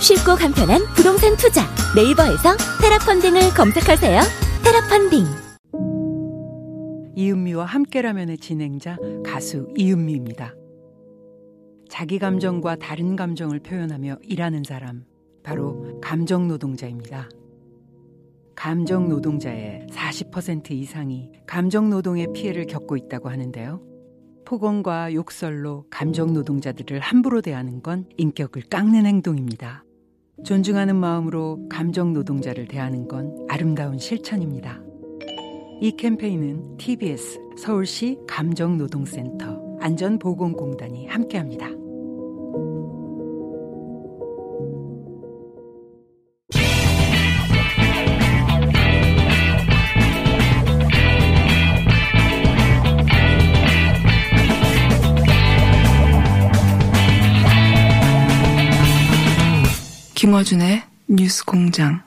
쉽고 간편한 부동산 투자 네이버에서 테라펀딩을 검색하세요 테라펀딩 이은미와 함께라면의 진행자 가수 이은미입니다. 자기 감정과 다른 감정을 표현하며 일하는 사람, 바로 감정 노동자입니다. 감정 노동자의 40% 이상이 감정 노동의 피해를 겪고 있다고 하는데요. 폭언과 욕설로 감정 노동자들을 함부로 대하는 건 인격을 깎는 행동입니다. 존중하는 마음으로 감정 노동자를 대하는 건 아름다운 실천입니다. 이 캠페인은 TBS 서울시 감정노동센터 안전보건공단이 함께합니다. 김어준의 뉴스 공장.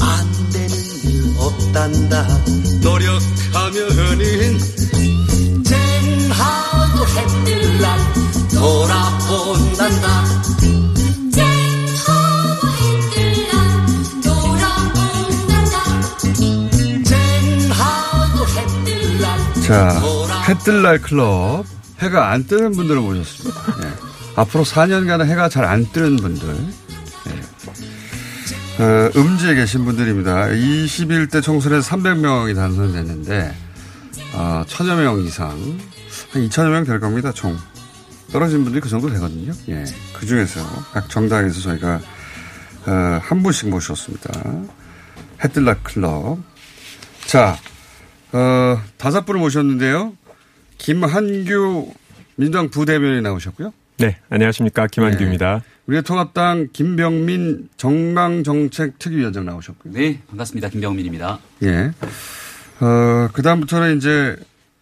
안 되는 일 없단다 노력하면은 쟁하고 해뜰날 돌아본단다 쟁하고 해뜰날 돌아본단다 쟁하고 해뜰날 자, 해뜰날 클럽. 해가 안 뜨는 분들을 모셨습니다. 예. 앞으로 4년간은 해가 잘 안 뜨는 분들. 예. 어, 음지에 계신 분들입니다. 21대 총선에 300명이 당선됐는데, 어, 1000여 명 이상, 한 2000여 명 될 겁니다, 총. 떨어진 분들이 그 정도 되거든요. 예. 그 중에서, 각 정당에서 저희가, 어, 한 분씩 모셨습니다. 해뜰날 클럽. 자, 어, 다섯 분을 모셨는데요. 김한규 민주당 부대변인이 나오셨고요. 네, 안녕하십니까. 김한규입니다. 미래통합당 김병민 정강정책특위위원장 나오셨고요. 네, 반갑습니다. 김병민입니다. 예. 어, 그 다음부터는 이제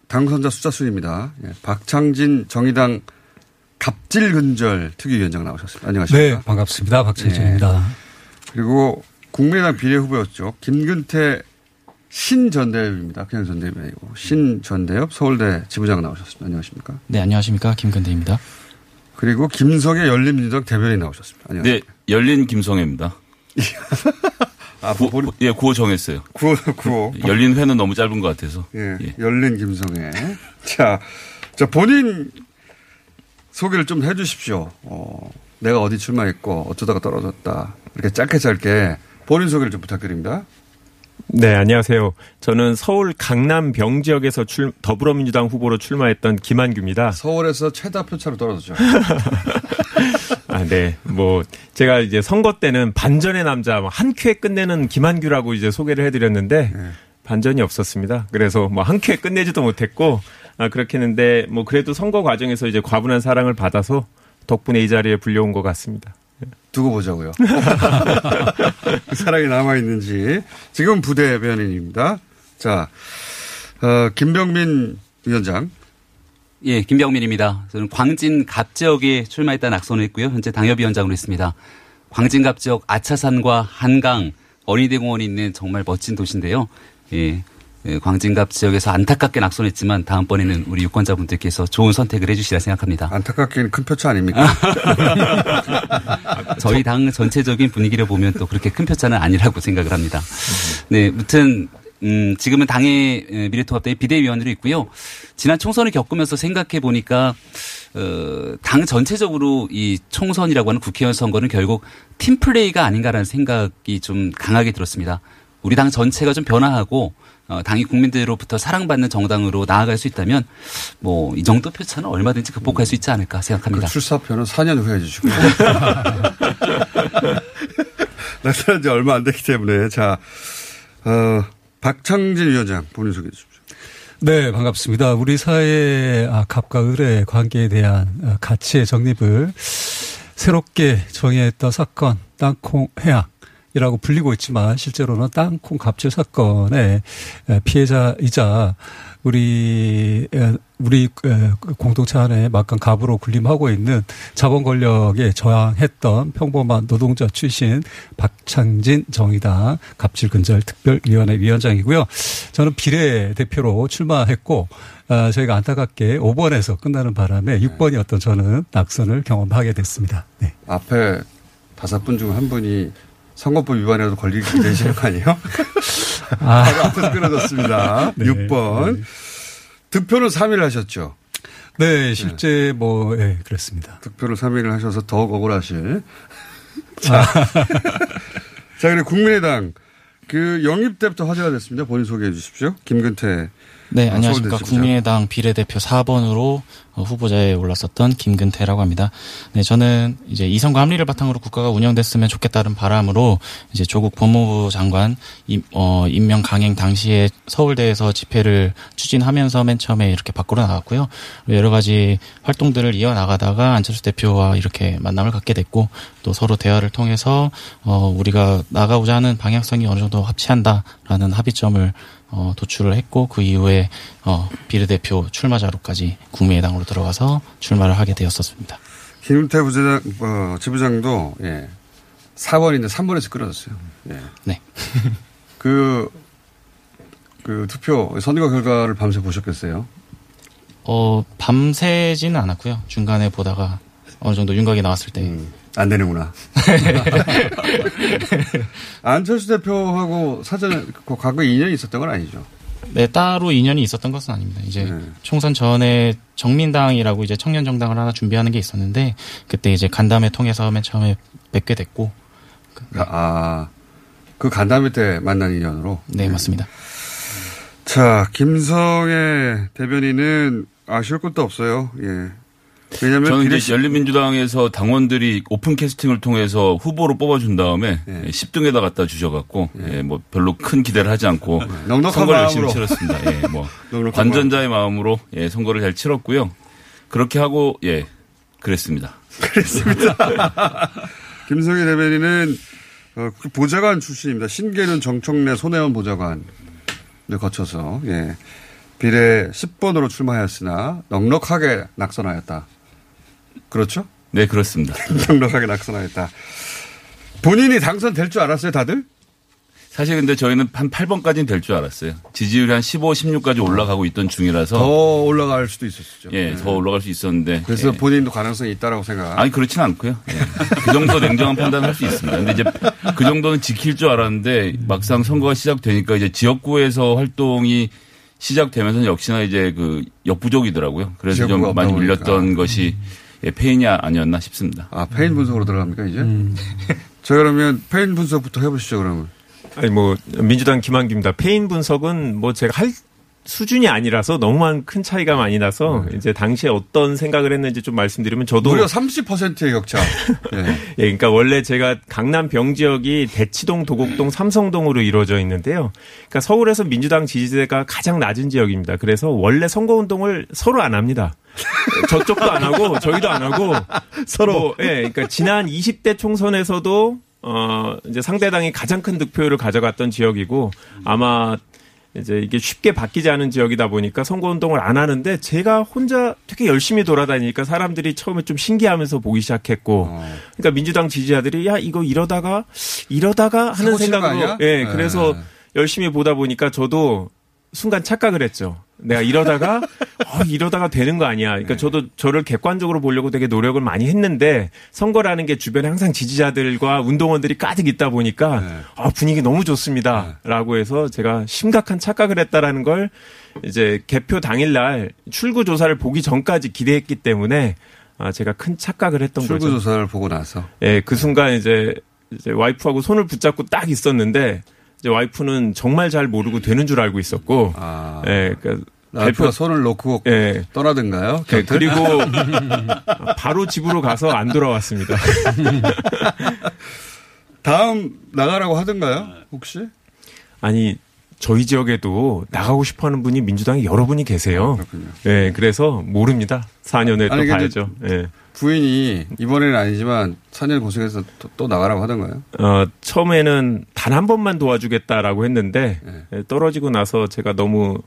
당선자 숫자 순입니다. 예. 박창진 정의당 갑질근절 특위위원장 나오셨습니다. 안녕하십니까. 네, 반갑습니다. 박창진입니다. 예. 그리고 국민의당 비례 후보였죠. 김근태 신전대협입니다. 그냥 전대협이 아니고 신전대협 서울대 지부장 나오셨습니다. 안녕하십니까. 네, 안녕하십니까. 김근태입니다. 그리고 김성애 열린민주당 대변인 나오셨습니다. 안녕하십니까. 네, 열린 김성애입니다. 아, 구, 구, 예, 구호 정했어요. 구호, 구호. 열린 회는 너무 짧은 것 같아서. 예, 예. 열린 김성애. 자, 자, 본인 소개를 좀 해 주십시오. 어, 내가 어디 출마했고 어쩌다가 떨어졌다. 이렇게 짧게 짧게 본인 소개를 좀 부탁드립니다. 네, 안녕하세요. 저는 서울 강남 병 지역에서 출, 더불어민주당 후보로 출마했던 김한규입니다. 서울에서 최다 표차로 떨어졌죠. 아, 네. 뭐, 제가 이제 선거 때는 반전의 남자, 뭐한 큐에 끝내는 김한규라고 이제 소개를 해드렸는데, 네. 반전이 없었습니다. 그래서 뭐 한 큐에 끝내지도 못했고, 아, 그렇게 했는데, 뭐 그래도 선거 과정에서 이제 과분한 사랑을 받아서 덕분에 이 자리에 불려온 것 같습니다. 두고 보자고요. 그 사랑이 남아있는지. 지금 부대 변인입니다. 자, 어, 김병민 위원장. 예, 김병민입니다. 저는 광진 갑 지역에 출마했다 낙선했고요. 현재 당협위원장으로 있습니다. 광진 갑 지역 아차산과 한강, 어린이대공원이 있는 정말 멋진 도시인데요. 예, 예, 광진갑 지역에서 안타깝게 낙선했지만 다음번에는 우리 유권자분들께서 좋은 선택을 해주시라 생각합니다. 안타깝게는 큰 표차 아닙니까? 저희 당 전체적인 분위기를 보면 또 그렇게 큰 표차는 아니라고 생각을 합니다. 네, 무튼 음, 지금은 당의 미래통합당의 비대위원으로 있고요. 지난 총선을 겪으면서 생각해 보니까 어, 당 전체적으로 이 총선이라고 하는 국회의원 선거는 결국 팀플레이가 아닌가라는 생각이 좀 강하게 들었습니다. 우리 당 전체가 좀 변화하고 어, 당이 국민들로부터 사랑받는 정당으로 나아갈 수 있다면 뭐 이 정도 표차는 얼마든지 극복할 수 있지 않을까 생각합니다. 그 출사표는 4년 후에 해주시고 나타난 지 얼마 안 됐기 때문에 자 어, 박창진 위원장 본인 소개해 주십시오. 네, 반갑습니다. 우리 사회의 아, 갑과 을의 관계에 대한 어, 가치의 정립을 새롭게 정의했던 사건 땅콩 해양 이라고 불리고 있지만 실제로는 땅콩 갑질 사건의 에, 피해자이자 우리 에, 우리 에, 공동체 안에 막강 갑으로 군림하고 있는 자본 권력에 저항했던 평범한 노동자 출신 박창진 정의당 갑질 근절 특별위원회 위원장이고요. 저는 비례 대표로 출마했고 아, 저희가 안타깝게 5번에서 끝나는 바람에 6번이었던 저는 낙선을 경험하게 됐습니다. 네. 앞에 다섯 분 중 한 분이 선거법 위반이라도 걸리기 기대시는 거 아니에요? 아. 바로 앞에서 끊어졌습니다. 네. 6번. 득표는 3일 하셨죠? 네, 실제 뭐, 예, 그렇습니다. 득표를 3일을 하셔서 더욱 억울하실. 자. 자, 그리고 국민의당. 그 영입 때부터 화제가 됐습니다. 본인 소개해 주십시오. 김근태. 네, 어, 안녕하십니까. 국민의당 비례대표 4번으로 어, 후보자에 올랐었던 김근태라고 합니다. 네, 저는 이제 이성과 합리를 바탕으로 국가가 운영됐으면 좋겠다는 바람으로 이제 조국 법무부 장관 임, 어, 임명 강행 당시에 서울대에서 집회를 추진하면서 맨 처음에 이렇게 밖으로 나갔고요. 여러 가지 활동들을 이어나가다가 안철수 대표와 이렇게 만남을 갖게 됐고 또 서로 대화를 통해서 어, 우리가 나가고자 하는 방향성이 어느 정도 합치한다라는 합의점을 어, 도출을 했고 그 이후에 어, 비례대표 출마 자료까지 국민의당으로 들어가서 출마를 하게 되었었습니다. 김은태 부재장, 어, 지부장도, 예. 4번인데 3번에서 끊어졌어요. 예. 네. 그, 그 투표, 선거 결과를 밤새 보셨겠어요? 어, 밤새지는 않았고요. 중간에 보다가 어느 정도 윤곽이 나왔을 때. 안 되는구나. 안철수 대표하고 사전에 그 과거 에 인연이 있었던 건 아니죠. 네, 따로 인연이 있었던 것은 아닙니다. 이제 네. 총선 전에 정민당이라고 이제 청년 정당을 하나 준비하는 게 있었는데 그때 이제 간담회 통해서 맨 처음에 뵙게 됐고 아, 그 간담회 때 만난 인연으로? 네, 맞습니다. 자, 김성애 대변인은 아쉬울 것도 없어요. 예. 왜냐면 저는 비례 이제 열린민주당에서 당원들이 오픈 캐스팅을 통해서 후보로 뽑아준 다음에 예. 10등에다 갖다 주셔갖고 예, 뭐 별로 큰 기대를 하지 않고 선거를 열심히. 치렀습니다. 예, 뭐 관전자의 마음으로 예, 선거를 잘 치렀고요. 그렇게 하고 예 그랬습니다. 김성애 대변인은 어, 그 보좌관 출신입니다. 신계는 정청래 손혜원 보좌관을 거쳐서 예. 비례 10번으로 출마하였으나 넉넉하게 낙선하였다. 그렇죠? 네 그렇습니다. 넉넉하게 낙선하였다. 본인이 당선될 줄 알았어요, 다들? 사실 근데 저희는 한 8번까지는 될 줄 알았어요. 지지율이 한 15, 16까지 올라가고 있던 중이라서 더 올라갈 수도 있었죠. 예, 더 올라갈 수 있었는데 그래서 예. 본인도 가능성이 있다라고 생각. 아니 그렇지는 않고요. 예. 그 정도 냉정한 판단을 할 수 있습니다. 근데 이제 그 정도는 지킬 줄 알았는데 막상 선거가 시작되니까 이제 지역구에서 활동이 시작되면서 역시나 이제 그 역부족이더라고요. 그래서 좀 많이. 밀렸던 것이 예, 패인이 아니었나 싶습니다. 아, 패인 분석으로 들어갑니까, 이제? 자, 그러면 패인 분석부터 해보시죠, 그러면. 아니 뭐 민주당 김한규입니다. 패인 분석은 뭐 제가 할 수준이 아니라서 너무만 큰 차이가 많이 나서 이제 당시에 어떤 생각을 했는지 좀 말씀드리면 저도 무려 30%의 격차. 예. 예, 그러니까 원래 제가 강남 병 지역이 대치동, 도곡동, 삼성동으로 이루어져 있는데요. 그러니까 서울에서 민주당 지지세가 가장 낮은 지역입니다. 그래서 원래 선거 운동을 서로 안 합니다. 저쪽도 안 하고 저희도 안 하고 서로 예, 그러니까 지난 20대 총선에서도 어 이제 상대당이 가장 큰 득표율을 가져갔던 지역이고 아마 이제 이게 쉽게 바뀌지 않은 지역이다 보니까 선거 운동을 안 하는데 제가 혼자 되게 열심히 돌아다니니까 사람들이 처음에 좀 신기하면서 보기 시작했고 그러니까 민주당 지지자들이 야 이거 이러다가 이러다가 하는 생각으로? 예 네. 그래서 열심히 보다 보니까 저도 순간 착각을 했죠. 내가 이러다가 어, 이러다가 되는 거 아니야. 그러니까 네. 저도 저를 객관적으로 보려고 되게 노력을 많이 했는데 선거라는 게 주변에 항상 지지자들과 운동원들이 가득 있다 보니까 네. 아, 분위기 너무 좋습니다라고 해서 제가 심각한 착각을 했다라는 걸 이제 개표 당일날 출구 조사를 보기 전까지 기대했기 때문에 아, 제가 큰 착각을 했던 거죠. 출구 조사를 보고 나서. 예, 그 순간 이제, 이제 와이프하고 손을 붙잡고 딱 있었는데 이제 와이프는 정말 잘 모르고 되는 줄 알고 있었고 아. 예, 그러니까 와이프가 손을 놓고 예. 떠나든가요? 예, 곁을? 그리고 바로 집으로 가서 안 돌아왔습니다. 다음 나가라고 하던가요? 혹시? 아니 저희 지역에도 나가고 싶어하는 분이 민주당에 여러 분이 계세요. 그렇군요. 예, 그래서 모릅니다. 4년에 또 아니, 근데 봐야죠. 예. 부인이 이번에는 아니지만 4년 고생해서 또, 또 나가라고 하던가요? 어, 처음에는 단 한 번만 도와주겠다라고 했는데 네. 예, 떨어지고 나서 제가 너무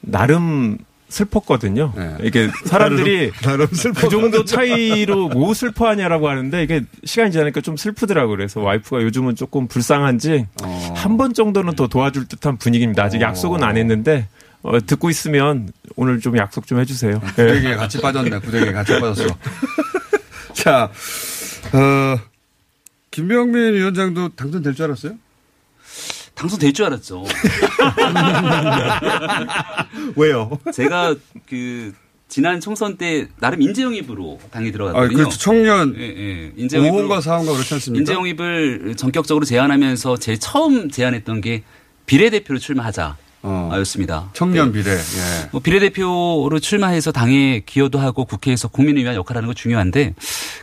나름 슬펐거든요. 이게 사람들이 나름 그 정도 차이로 뭐 슬퍼하냐라고 하는데 이게 시간이 지나니까 좀 슬프더라고요. 그래서 와이프가 요즘은 조금 불쌍한지 어. 한번 정도는 더 도와줄 듯한 분위기입니다. 아직 약속은 안 했는데 어, 듣고 있으면 오늘 좀 약속 좀 해주세요. 예. 구데기에 같이 빠졌네. 구데기에 같이 빠졌어. 자, 어, 김병민 위원장도 당선될 줄 알았어요? 당선될 줄 알았죠. 왜요? 제가 그 지난 총선 때 나름 인재영입으로 당에 아, 들어갔거든요. 그렇죠. 청년. 예, 예. 인재영입으로- 5번과 4번과 그렇지 않습니까? 인재영입을 전격적으로 제안하면서 제일 처음 제안했던 게 비례대표로 출마하자. 였습니다. 청년 비례. 예. 뭐 비례대표로 출마해서 당에 기여도 하고 국회에서 국민을 위한 역할을 하는 거 중요한데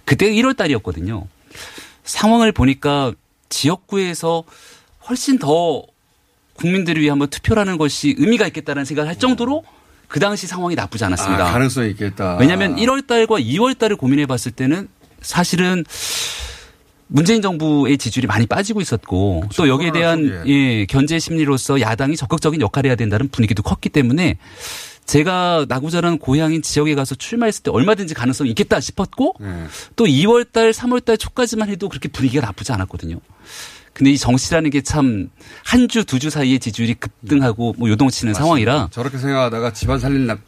그때 1월 달이었거든요. 상황을 보니까 지역구에서 훨씬 더 국민들을 위해 한번 투표를 하는 것이 의미가 있겠다는 생각을 할 정도로 그 당시 상황이 나쁘지 않았습니다. 아, 가능성이 있겠다. 왜냐하면 1월 달과 2월 달을 고민해 봤을 때는 사실은 문재인 정부의 지지율이 많이 빠지고 있었고 또 여기에 대한 예, 견제 심리로서 야당이 적극적인 역할을 해야 된다는 분위기도 컸기 때문에 제가 나고 자란 고향인 지역에 가서 출마했을 때 얼마든지 가능성이 있겠다 싶었고 네. 또 2월 달, 3월 달 초까지만 해도 그렇게 분위기가 나쁘지 않았거든요. 근데 이 정치라는 게 참 한 주, 두 주 사이에 지지율이 급등하고 뭐 요동치는 상황이라 저렇게 생각하다가 집안 살릴 날,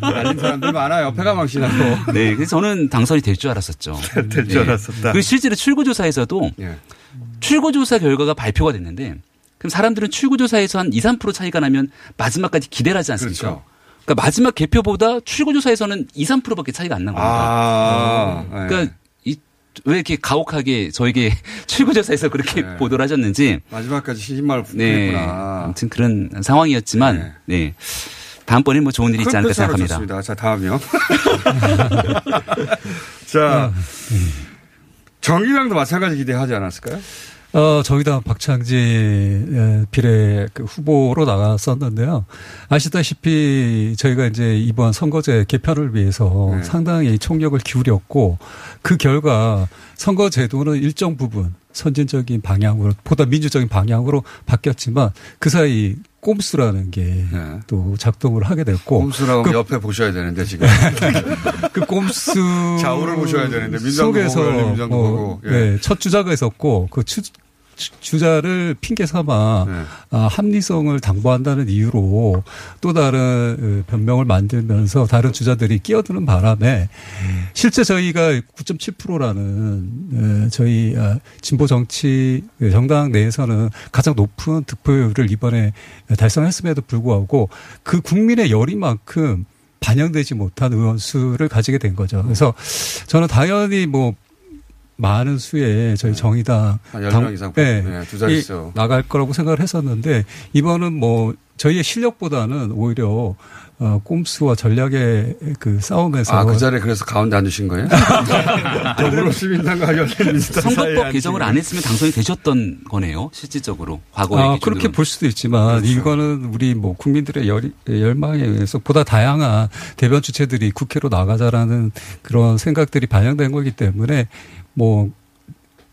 날린 사람들 많아요. 폐가망신하고. 네, 그래서 저는 당선이 될 줄 알았었죠. 될 줄 알았었다. 그 실제로 출구조사에서도 예. 출구조사 결과가 발표가 됐는데 그럼 사람들은 출구조사에서 한 2, 3% 차이가 나면 마지막까지 기대를 하지 않습니까? 그렇죠. 그러니까 마지막 개표보다 출구조사에서는 2, 3%밖에 차이가 안 난 겁니다. 아, 그러니까 이, 왜 이렇게 가혹하게 저에게 출구조사에서 그렇게 보도를 하셨는지 마지막까지 시신말을 네. 품겠구나. 아무튼 그런 상황이었지만 네. 다음번에 뭐 좋은 일이 있지 큰 않을까 생각합니다. 좋습니다. 자, 다음이요. 자, 정의당도 마찬가지 기대하지 않았을까요? 어, 저희당 박창진 예, 비례 그 후보로 나갔었는데요. 아시다시피 저희가 이제 이번 선거제 개편을 위해서 네. 상당히 총력을 기울였고 그 결과 선거제도는 일정 부분 선진적인 방향으로 보다 민주적인 방향으로 바뀌었지만 그 사이 꼼수라는 게또 작동을 하게 됐고 네. 꼼수라고 그 옆에 보셔야 되는데 지금. 그 꼼수 좌우를 보셔야 되는데 민정도 속에서 뭐, 보고. 예. 네, 첫 주자가 있었고 그 추, 추- 주자를 핑계 삼아 네. 아, 합리성을 당부한다는 이유로 또 다른 어, 변명을 만들면서 다른 주자들이 끼어드는 바람에 실제 저희가 9.7%라는 저희 아, 진보 정치 정당 내에서는 가장 높은 득표율을 이번에 달성했음에도 불구하고 그 국민의 열의만큼 반영되지 못한 의원 수를 가지게 된 거죠. 그래서 저는 당연히 뭐 많은 수의 저희 정의당 한 10명 이상 네, 네, 두 자릿수. 이 나갈 거라고 생각을 했었는데 이번은 뭐 저희의 실력보다는 오히려 어, 꼼수와 전략의 그 싸움에서 아, 그 자리에 그래서 가운데 앉으신 거예요? 더불어시민당과 열린민주당 사이에 선거법 개정을 안 했으면 당선이 되셨던 거네요. 실질적으로 과거의 아. 그렇게 볼 수도 있지만 그렇죠. 이거는 우리 뭐 국민들의 열, 열망에 의해서 보다 다양한 대변 주체들이 국회로 나가자라는 그런 생각들이 반영된 거기 때문에 뭐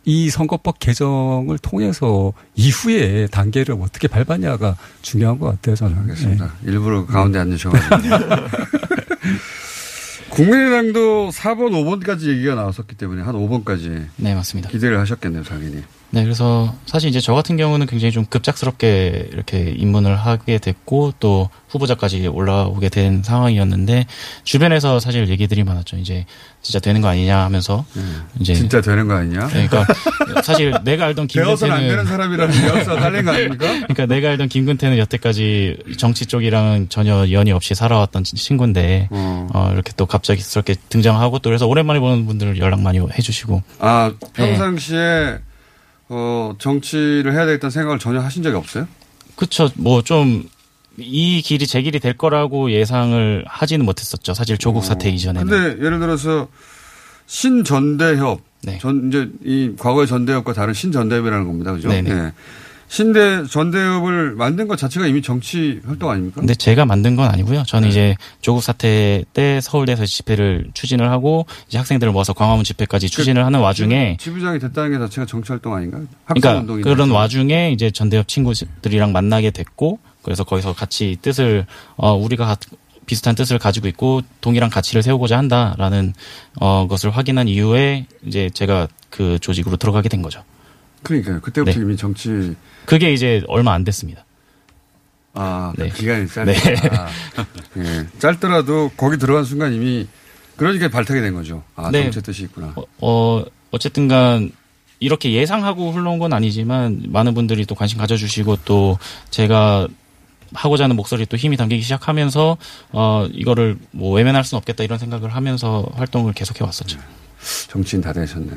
이 선거법 개정을 통해서 이후에 단계를 어떻게 밟았냐가 중요한 것 같아요, 저는. 알겠습니다. 일부러 가운데 앉으셔가지고. 국민의당도 4번, 5번까지 얘기가 나왔었기 때문에 한 5번까지. 네, 맞습니다. 기대를 하셨겠네요, 당연히. 네, 그래서 사실 이제 저 같은 경우는 굉장히 좀 급작스럽게 이렇게 입문을 하게 됐고 또 후보자까지 올라오게 된 상황이었는데 주변에서 사실 얘기들이 많았죠. 이제 진짜 되는 거 아니냐 하면서 이제 네. 진짜 되는 거 아니냐? 네, 그러니까 사실 내가 알던 되어서는 안 김근태는 되는 사람이라는 뉘앙스가 달린 거 아닙니까? 그러니까 내가 알던 김근태는 여태까지 정치 쪽이랑은 전혀 연이 없이 살아왔던 친구인데 어, 이렇게 또 갑자기스럽게 등장하고 또 그래서 오랜만에 보는 분들 연락 많이 해주시고 아, 네. 평상시에, 어, 정치를 해야 되겠다는 생각을 전혀 하신 적이 없어요? 그쵸. 뭐 좀 이 길이 제 길이 될 거라고 예상을 하지는 못했었죠. 사실 조국 사태 이전에는. 근데 예를 들어서 신전대협, 네. 전 이제 이 과거의 전대협과 다른 신전대협이라는 겁니다, 그죠? 예. 신대 전대협을 만든 것 자체가 이미 정치 활동 아닙니까? 근데 제가 만든 건 아니고요. 저는 이제 조국 사태 때 서울대에서 집회를 추진을 하고 이제 학생들을 모아서 광화문 집회까지 추진을 하는 와중에 지부장이 됐다는 게 자체가 정치 활동 아닌가? 그러니까 그런 와중에 이제 전대협 친구들이랑 만나게 됐고 그래서 거기서 같이 뜻을 어 우리가 가- 비슷한 뜻을 가지고 있고 동일한 가치를 세우고자 한다라는 어 것을 확인한 이후에 이제 제가 그 조직으로 들어가게 된 거죠. 그러니까요. 그때부터 네. 이미 정치 그게 이제 얼마 안 됐습니다. 아 네. 기간이 짧다. 네. 예. 짧더라도 거기 들어간 순간 이미 그러니까 발탁이 된 거죠. 아 네. 정치 뜻이 있구나. 어 어 쨌든간 이렇게 예상하고 흘러온 건 아니지만 많은 분들이 또 관심 가져주시고 또 제가 하고자 하는 목소리 또 힘이 담기기 시작하면서 어 이거를 뭐 외면할 수는 없겠다 이런 생각을 하면서 활동을 계속해 왔었죠. 정치인 다 되셨네.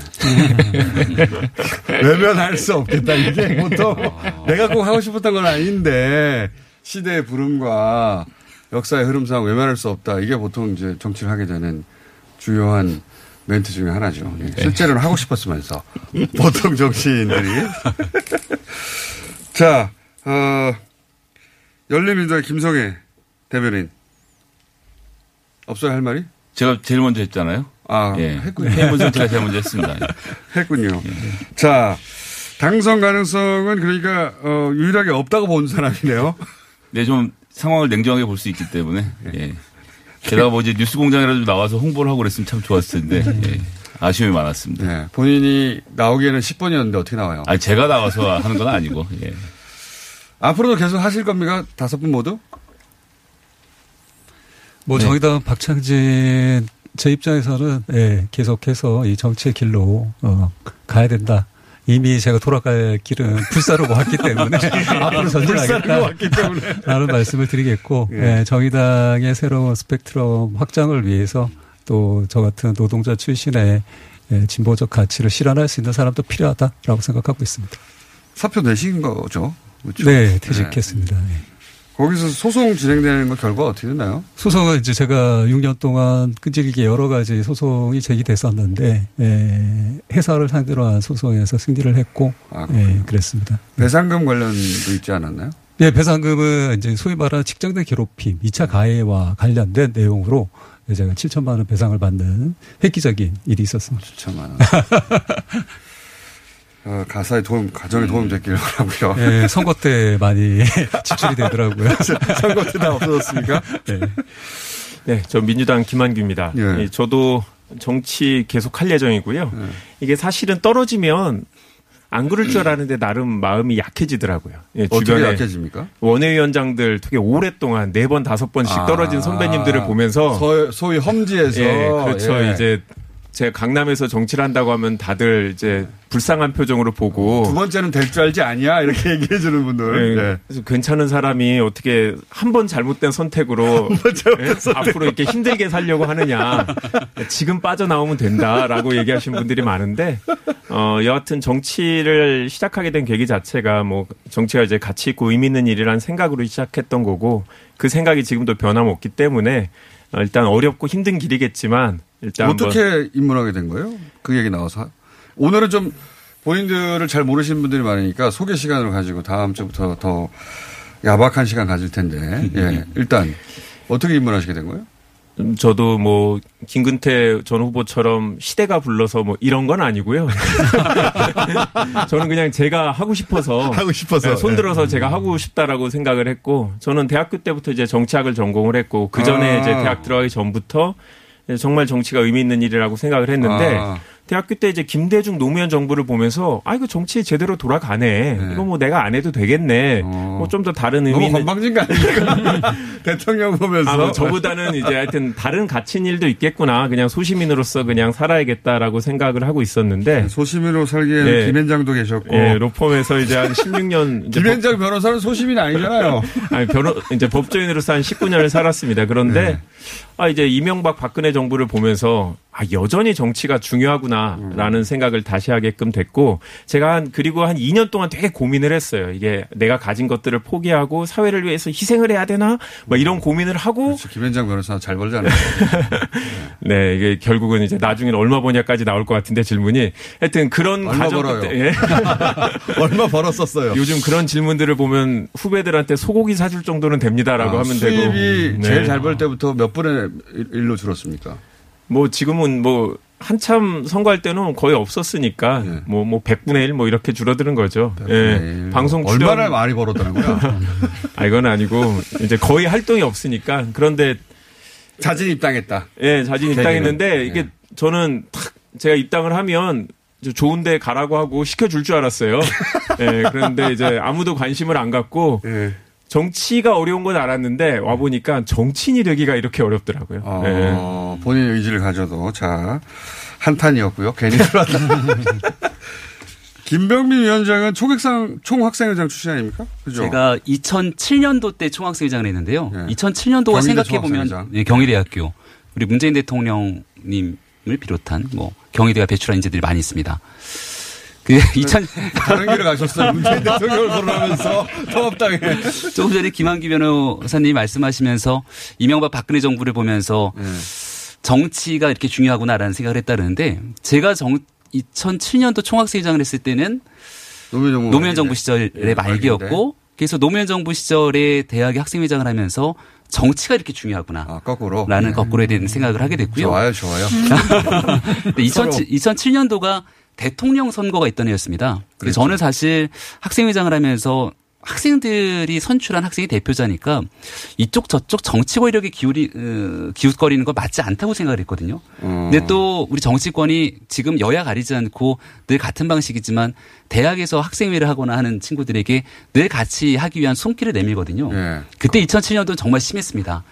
외면할 수 없겠다. 이게 보통 내가 꼭 하고 싶었던 건 아닌데 시대의 부름과 역사의 흐름상 외면할 수 없다. 이게 보통 이제 정치를 하게 되는 주요한 멘트 중에 하나죠. 예. 실제로는 하고 싶었으면서 보통 정치인들이 자 어, 열린민주당 김성애 대변인 없어요 할 말이? 제가 제일 먼저 했잖아요. 아, 예. 했군요. 해본 선택가 제일 먼저 했습니다. 했군요. 자, 당선 가능성은 그러니까 어, 유일하게 없다고 본 사람이네요. 네, 좀 상황을 냉정하게 볼 수 있기 때문에. 예. 게다가 뭐 이제 뉴스 공장이라도 나와서 홍보를 하고 그랬으면 참 좋았을 텐데. 예. 아쉬움이 많았습니다. 네, 본인이 나오기에는 10번이었는데 어떻게 나와요? 아, 제가 나와서 하는 건 아니고. 예. 앞으로도 계속 하실 겁니까? 다섯 분 모두? 뭐 네. 정의당 박창진 제 입장에서는 예, 계속해서 이 정치의 길로 어, 가야 된다. 이미 제가 돌아갈 길은 불사르고 왔기 때문에 앞으로 불사르고 전진하겠다. 왔기 때문에. 라는 말씀을 드리겠고 예. 예, 정의당의 새로운 스펙트럼 확장을 위해서 또 저 같은 노동자 출신의 예, 진보적 가치를 실현할 수 있는 사람도 필요하다라고 생각하고 있습니다. 사표 내신 거죠? 그렇죠? 네, 퇴직했습니다. 예. 거기서 소송 진행되는 거 결과 어떻게 됐나요? 소송은 이제 제가 6년 동안 끈질기게 여러 가지 소송이 제기됐었는데 예, 회사를 상대로 한 소송에서 승리를 했고 아, 예, 그랬습니다. 배상금 관련도 있지 않았나요? 예, 배상금은 이제 소위 말하는 직장내 괴롭힘, 2차 가해와 관련된 내용으로 제가 7천만 원 배상을 받는 획기적인 일이 있었습니다. 7천만 원. 어, 가사에 도움, 가정에 도움 됐기를 바라고요. 예, 선거 때 많이 지출이 되더라고요. 선거 때 다 없어졌습니까? 네. 네, 저 민주당 김한규입니다. 예. 예, 저도 정치 계속 할 예정이고요. 예. 이게 사실은 떨어지면 안 그럴 줄 알았는데 나름 마음이 약해지더라고요. 예, 어떻게 주변에 약해집니까? 원외위원장들 되게 오랫동안 네 번 다섯 번씩 아. 떨어진 선배님들을 보면서 소, 소위 험지에서. 예, 그렇죠. 예. 이제 제가 강남에서 정치를 한다고 하면 다들 이제 불쌍한 표정으로 보고 두 번째는 될 줄 알지 아니야? 이렇게 얘기해 주는 분들. 네, 예. 그래서 괜찮은 사람이 어떻게 한 번 잘못된 선택으로 예, 앞으로 이렇게 힘들게 살려고 하느냐. 지금 빠져나오면 된다라고 얘기하시는 분들이 많은데, 어, 여하튼 정치를 시작하게 된 계기 자체가 뭐 정치가 이제 가치 있고 의미 있는 일이라는 생각으로 시작했던 거고 그 생각이 지금도 변함없기 때문에 어, 일단 어렵고 힘든 길이겠지만 일단 어떻게 입문하게 된 거예요? 그 얘기 나와서. 오늘은 좀 본인들을 잘 모르시는 분들이 많으니까 소개 시간을 가지고 다음 주부터 더 야박한 시간 가질 텐데. 예. 일단 어떻게 입문하시게 된 거예요? 음, 저도 뭐 김근태 전 후보처럼 시대가 불러서 뭐 이런 건 아니고요. 저는 그냥 제가 하고 싶어서 하고 싶어서. 네, 손들어서 제가 하고 싶다라고 생각을 했고 저는 대학교 때부터 이제 정치학을 전공을 했고 그 전에 아. 이제 대학 들어가기 전부터 정말 정치가 의미 있는 일이라고 생각을 했는데 아. 대학교 때 이제 김대중 노무현 정부를 보면서 아 이거 정치 제대로 돌아가네. 이거 뭐 내가 안 해도 되겠네. 뭐좀 더 다른 의미 너무 건방진 거 아닙니까? 대통령 보면서. 아, 뭐 저보다는 이제 하여튼 다른 갇힌 일도 있겠구나. 그냥 소시민으로서 그냥 살아야겠다라고 생각을 하고 있었는데. 소시민으로 살기에는 예. 김현장도 계셨고. 예, 로펌에서 이제 한 16년. 이제 김현장 변호사는 소시민 아니잖아요. 법- 아니, 변호, 이제 법조인으로서 한 19년을 살았습니다. 그런데, 아 이제 이명박 박근혜 정부를 보면서 아 여전히 정치가 중요하구나라는 생각을 다시 하게끔 됐고 제가 한 그리고 한 2년 동안 되게 고민을 했어요. 이게 내가 가진 것들을 포기하고 사회를 위해서 희생을 해야 되나? 뭐 이런 고민을 하고 김현장 변호사 잘 벌지 않아요? 네, 이게 결국은 이제 나중엔 얼마 버냐까지 나올 것 같은데 질문이 하여튼 그런 얼마 과정 벌어요? 끝에 예. 얼마 벌었었어요? 요즘 그런 질문들을 보면 후배들한테 소고기 사줄 정도는 됩니다라고 아, 하면 되고 수입이 네. 제일 잘 벌 때부터 몇 분의 일로 줄었습니까? 뭐 지금은 뭐 한참 선거할 때는 거의 없었으니까 뭐뭐 100분의 1 뭐 이렇게 줄어드는 거죠. 예. 방송 출연 얼마나 많이 벌었다는 거야? 아 이건 아니고 이제 거의 활동이 없으니까 그런데 자진 입당했다. 예, 자진. 입당했는데 이게 저는 탁 제가 입당을 하면 좋은데 가라고 하고 시켜줄 줄 알았어요. 예, 그런데 이제 아무도 관심을 안 갖고 정치가 어려운 건 알았는데 와 보니까 정치인이 되기가 이렇게 어렵더라고요. 예. 어, 본인 의지를 가져도 자 한탄이었고요. 괜히 들어왔다. 김병민 위원장은 총학생 총학생회장 출신 아닙니까? 그죠? 제가 2007년도 때 총학생회장을 했는데요. 2007년도가 경희대 생각해 보면. 네, 경희대학교 우리 문재인 대통령님을 비롯한 뭐 경희대가 배출한 인재들이 많이 있습니다. 그 2000, 다른 길을 가셨어요. 문재인 대통령을 거론하면서 통합당에. 조금 전에 김한기 변호사님이 말씀하시면서 이명박 박근혜 정부를 보면서 네. 정치가 이렇게 중요하구나라는 생각을 했다는데 제가 정 2007년도 총학생회장을 했을 때는 노무현 정부, 노무현 정부 시절의 예, 말기였고 그래서 노무현 정부 시절에 대학의 학생회장을 하면서 정치가 이렇게 중요하구나. 아, 거꾸로. 라는 거꾸로에 대한 생각을 하게 됐고요. 좋아요, 좋아요. 근데 2007, 2007년도가 대통령 선거가 있던 해였습니다. 그래서 저는 사실 학생회장을 하면서 학생들이 선출한 학생의 대표자니까 이쪽 저쪽 정치 권력에 기울이 어, 기웃거리는 거 맞지 않다고 생각을 했거든요. 어. 근데 또 우리 정치권이 지금 여야 가리지 않고 늘 같은 방식이지만 대학에서 학생회를 하거나 하는 친구들에게 늘 같이 하기 위한 손길을 내밀거든요. 예. 그때 2007년도는 정말 심했습니다.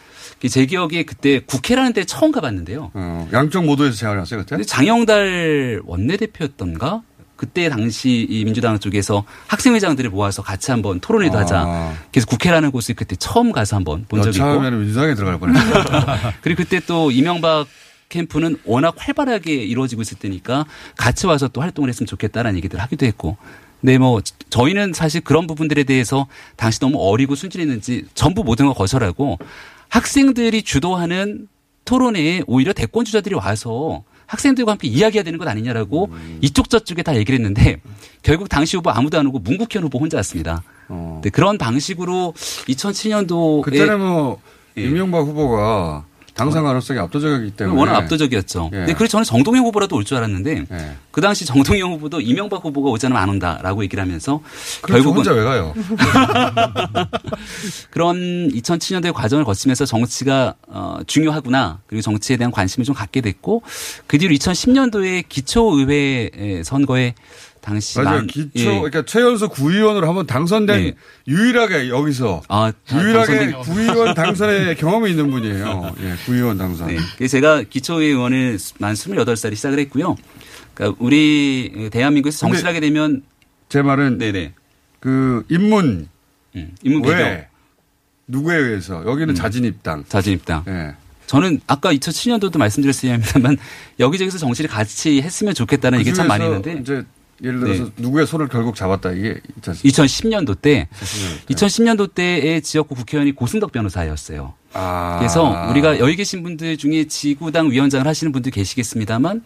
제 기억에 그때 국회라는 데 처음 가봤는데요. 어, 양쪽 모두에서 제안을 했어요, 그때? 장영달 원내대표였던가? 그때 당시 이 민주당 쪽에서 학생회장들을 모아서 같이 한번 토론회도 아. 하자. 그래서 국회라는 곳을 그때 처음 가서 한번 본 적이 있고. 여차하면 민주당에 들어갈 뻔했어요. 그리고 그때 또 이명박 캠프는 워낙 활발하게 이루어지고 있을 때니까 같이 와서 또 활동을 했으면 좋겠다라는 얘기들 하기도 했고. 네, 뭐 저희는 사실 그런 부분들에 대해서 당시 너무 어리고 순진했는지 전부 모든 걸 거절하고 학생들이 주도하는 토론회에 오히려 대권 주자들이 와서 학생들과 함께 이야기해야 되는 것 아니냐라고 이쪽 저쪽에 다 얘기를 했는데 결국 당시 후보 아무도 안 오고 문국현 후보 혼자 왔습니다. 네, 그런 방식으로 2007년도에 그때는 뭐 예. 임명박 후보가 당선 가능성이 압도적이기 때문에 워낙 압도적이었죠. 예. 근데 그래서 저는 정동영 후보라도 올 줄 알았는데 예. 그 당시 정동영 후보도 이명박 후보가 않으면 안 온다라고 얘기를 하면서 저 결국은 혼자 왜 가요? 그런 2007년도의 과정을 거치면서 정치가 어, 중요하구나 그리고 정치에 대한 관심을 좀 갖게 됐고 그 뒤로 2010년도에 기초의회 선거에 당시 맞아요. 만- 기초, 예. 그러니까 최연소 구의원으로 한번 당선된 네. 유일하게 여기서 아, 유일하게 당선된- 구의원 당선의 경험이 있는 분이에요. 예, 구의원 당선. 네. 그래서 제가 기초의원을 만 28살에 시작을 했고요. 그러니까 우리 대한민국에서 정치를 하게 되면 제 말은 네네. 그 입문 입문 배경. 왜 누구에 의해서 여기는 자진 입당. 자진 입당. 예. 저는 아까 2007년도도 말씀드렸습니다만 여기저기서 정치를 같이 했으면 좋겠다는 얘기 참 많이 했는데 이제 예를 들어서 네. 누구의 손을 결국 잡았다 이게 있지 않습니까? 2010년도 때 2010년도 때의 지역구 국회의원이 고승덕 변호사였어요. 아. 그래서 우리가 여기 계신 분들 중에 지구당 위원장을 하시는 분들 계시겠습니다만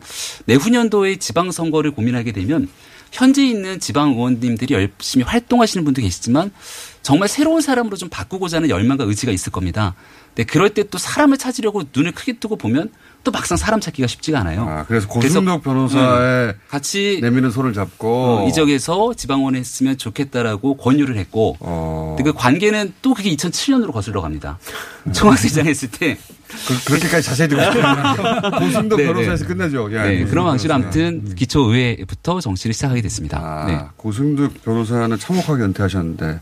내후년도에 지방선거를 고민하게 되면 현재 있는 지방 의원님들이 열심히 활동하시는 분도 계시지만 정말 새로운 사람으로 좀 바꾸고자 하는 열망과 의지가 있을 겁니다. 근데 그럴 때 또 사람을 찾으려고 눈을 크게 뜨고 보면 또 막상 사람 찾기가 쉽지가 않아요. 아, 그래서 고승덕 변호사의 같이 내미는 손을 잡고 어, 이 지역에서 지방원에 했으면 좋겠다라고 권유를 했고 어. 그 관계는 또 그게 2007년으로 거슬러 갑니다. 총학생장 했을 때 그, 렇게까지 자세히 듣고 싶으면 고승덕 네, 변호사에서 네. 끝내죠. 야, 네, 고승덕 그런 방식으로. 아무튼 기초의회부터 정치를 시작하게 됐습니다. 아, 네. 고승덕 변호사는 참혹하게 은퇴하셨는데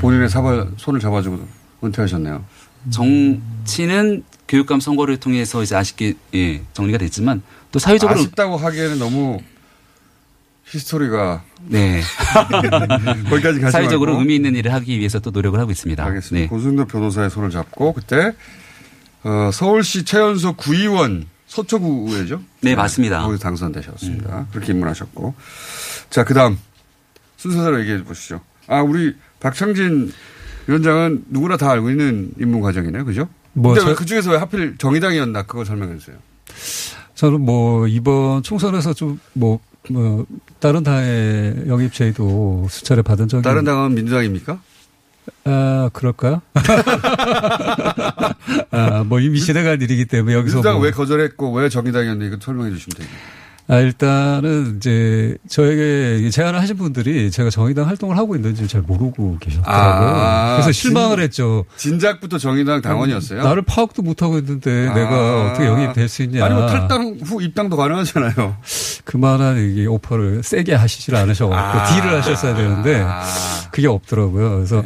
본인의 사발 손을 잡아주고 은퇴하셨네요. 정치는 교육감 선거를 통해서 이제 아쉽게 예, 정리가 됐지만 또 사회적으로 아쉽다고 하기에는 너무 히스토리가 네. 거기까지 가지 사회적으로 말고. 의미 있는 일을 하기 위해서 또 노력을 하고 있습니다. 알겠습니다. 네. 고승덕 변호사의 손을 잡고 그때 어, 서울시 최연소 구의원 서초구의회죠? 네, 맞습니다. 거기서 당선되셨습니다. 그렇게 입문하셨고. 자, 그 다음 순서대로 얘기해 보시죠. 아, 우리 박창진 위원장은 누구나 다 알고 있는 입문 과정이네요. 그죠? 뭐 근데 왜 저- 그 중에서 왜 하필 정의당이었나 그거 설명해 주세요. 저는 뭐 이번 총선에서 좀뭐 뭐 다른 당의 영입 제의도 수차례 받은 적이 다른 당은 민주당입니까? 아 그럴까요? 아뭐 이미 지나간 일이기 때문에 여기서 민주당 뭐 왜 거절했고 왜 정의당이었나 이거 설명해 주시면 됩니다. 아, 일단은 이제 저에게 제안을 하신 분들이 제가 정의당 활동을 하고 있는지 잘 모르고 계셨더라고요. 아, 그래서 실망을 진- 했죠. 진작부터 정의당 당원이었어요? 나를 파악도 못하고 있는데 아. 내가 어떻게 영입될 수 있냐. 아니 뭐 탈당 후 입당도 가능하잖아요. 그만한 이게 오퍼를 세게 하시질 않으셔가지고 아. 딜을 하셨어야 되는데 그게 없더라고요. 그래서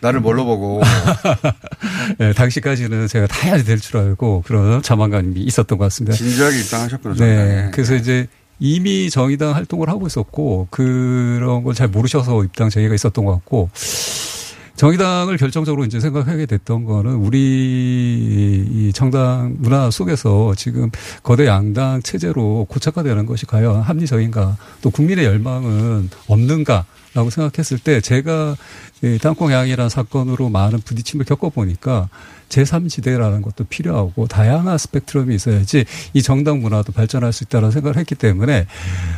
나를 뭘로 보고 네, 당시까지는 제가 다 해야 될 줄 알고 그런 자만감이 있었던 것 같습니다. 진지하게 입당하셨구나. 네. 정당에. 그래서 이제 이미 정의당 활동을 하고 있었고 그런 걸 잘 모르셔서 입당 제의가 있었던 것 같고 정의당을 결정적으로 이제 생각하게 됐던 거는 우리 이 정당 문화 속에서 지금 거대 양당 체제로 고착화되는 것이 과연 합리적인가 또 국민의 열망은 없는가 라고 생각했을 때 제가 이 땅콩 양이라는 사건으로 많은 부딪힘을 겪어보니까 제3지대라는 것도 필요하고 다양한 스펙트럼이 있어야지 이 정당 문화도 발전할 수 있다는 생각을 했기 때문에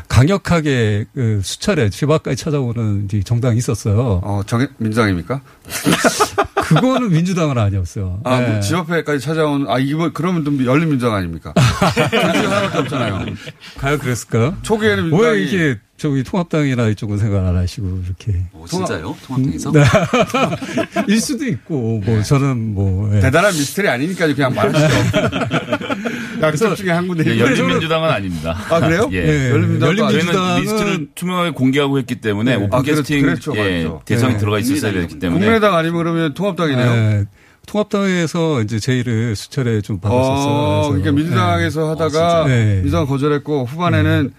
강력하게 그 수차례 집 앞까지 찾아오는 이 정당이 있었어요. 어, 정 민주당입니까? 그거는 민주당은 아니었어요. 아, 네. 뭐 집 앞에까지 찾아온 아 이거 그러면 좀 열린 민주당 아닙니까? 둘 중에 하나밖에 없잖아요. 과연 그랬을까요? 초기에는 민주당이 왜 이게 저기 통합당이나 이쪽은 생각 안 하시고 이렇게? 오, 진짜요? 통합당에서? 네. 일 수도 있고 뭐 저는 뭐 예. 대단한 미스터리 아니니까 그냥 말하시죠. 약속 중에 한 군데 예. 열린민주당은 아닙니다. 아, 그래요? 예. 네. 열린민주당도 저희는 열린민주당은- 리스트를 투명하게 공개하고 했기 때문에 네. 오픈 아, 캐스팅 그렇죠, 예. 대상이 네. 들어가 있었어야 됐기 때문에 국민의당 아니면 그러면 통합당이네요. 예. 통합당에서 이제 제의를 수차례 좀 받았었어요. 어. 그러니까 민주당에서 하다가 네. 민주당 거절했고 후반에는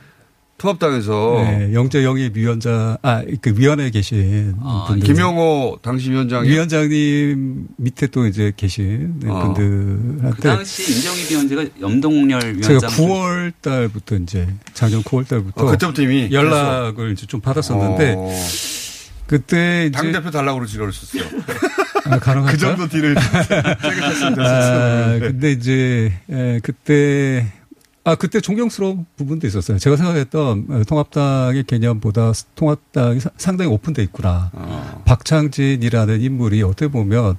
통합당에서 네, 영재 영입 위원장, 아, 그 위원회에 계신 분들. 김영호 당시 위원장이 위원장님 밑에 또 이제 계신 어. 분들한테 그 당시 임정희 위원장가 염동열 제가 위원장 9월 달부터 이제 작년 9월 달부터 어, 그때부터 이미 연락을 이제 좀 받았었는데 어, 그때 이제 당 대표 달라고 그러지 그랬었어요. 아, 가능할까요? 그 정도 딜을 세게 쳤으면 아, 됐었어요. 근데 이제 에, 그때 아 그때 존경스러운 부분도 있었어요. 제가 생각했던 어, 통합당의 개념보다 통합당이 사- 상당히 오픈돼 있구나. 어. 박창진이라는 인물이 어떻게 보면